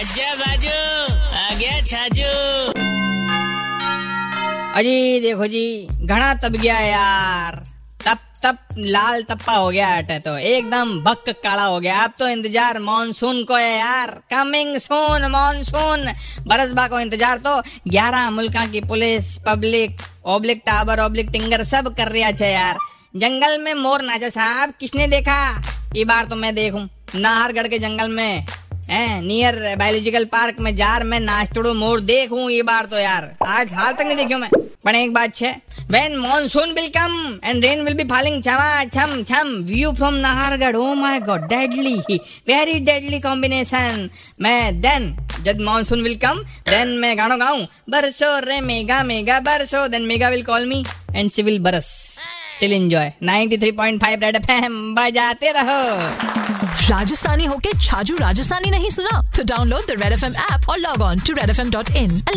आजा बाजू आ गया छाजू। अजी, देखो जी, घना तब गया यार। तप तप, लाल तप्पा हो गया अटे तो। एकदम भक काला हो गया। अब तो इंतज़ार मानसून को है यार। Coming soon, monsoon. बरसबा को इंतज़ार तो। 11 मुल्का की पुलिस, पब्लिक ओब्लिक टावर ओब्लिक टिंगर सब कर रहा है यार। जंगल में मोर नाचा साहब किसने देखा? ये बार तो मैं देखूँ। नाहरगढ़ के जंगल में। नियर बायोलॉजिकल पार्क में जार में नाचतोड़ो मोर देखू ये बार तो यार। आज हाल तक नहीं देखियो मैं। पर एक बात छे when monsoon will come and rain will be falling छमा छम छम view from Nahargarh oh my god deadly very deadly combination मैं देन जब मॉनसून विल कम देन मैं गानो गाऊं, बरसो रे मेगा मेगा बरसो then megha will call me and see will बरस. टिल एंजॉय 93.5 रेड एफएम बजाते रहो। राजस्थानी होके छाजू राजस्थानी नहीं सुना? तो download the red F M app और log on to red F M dot in and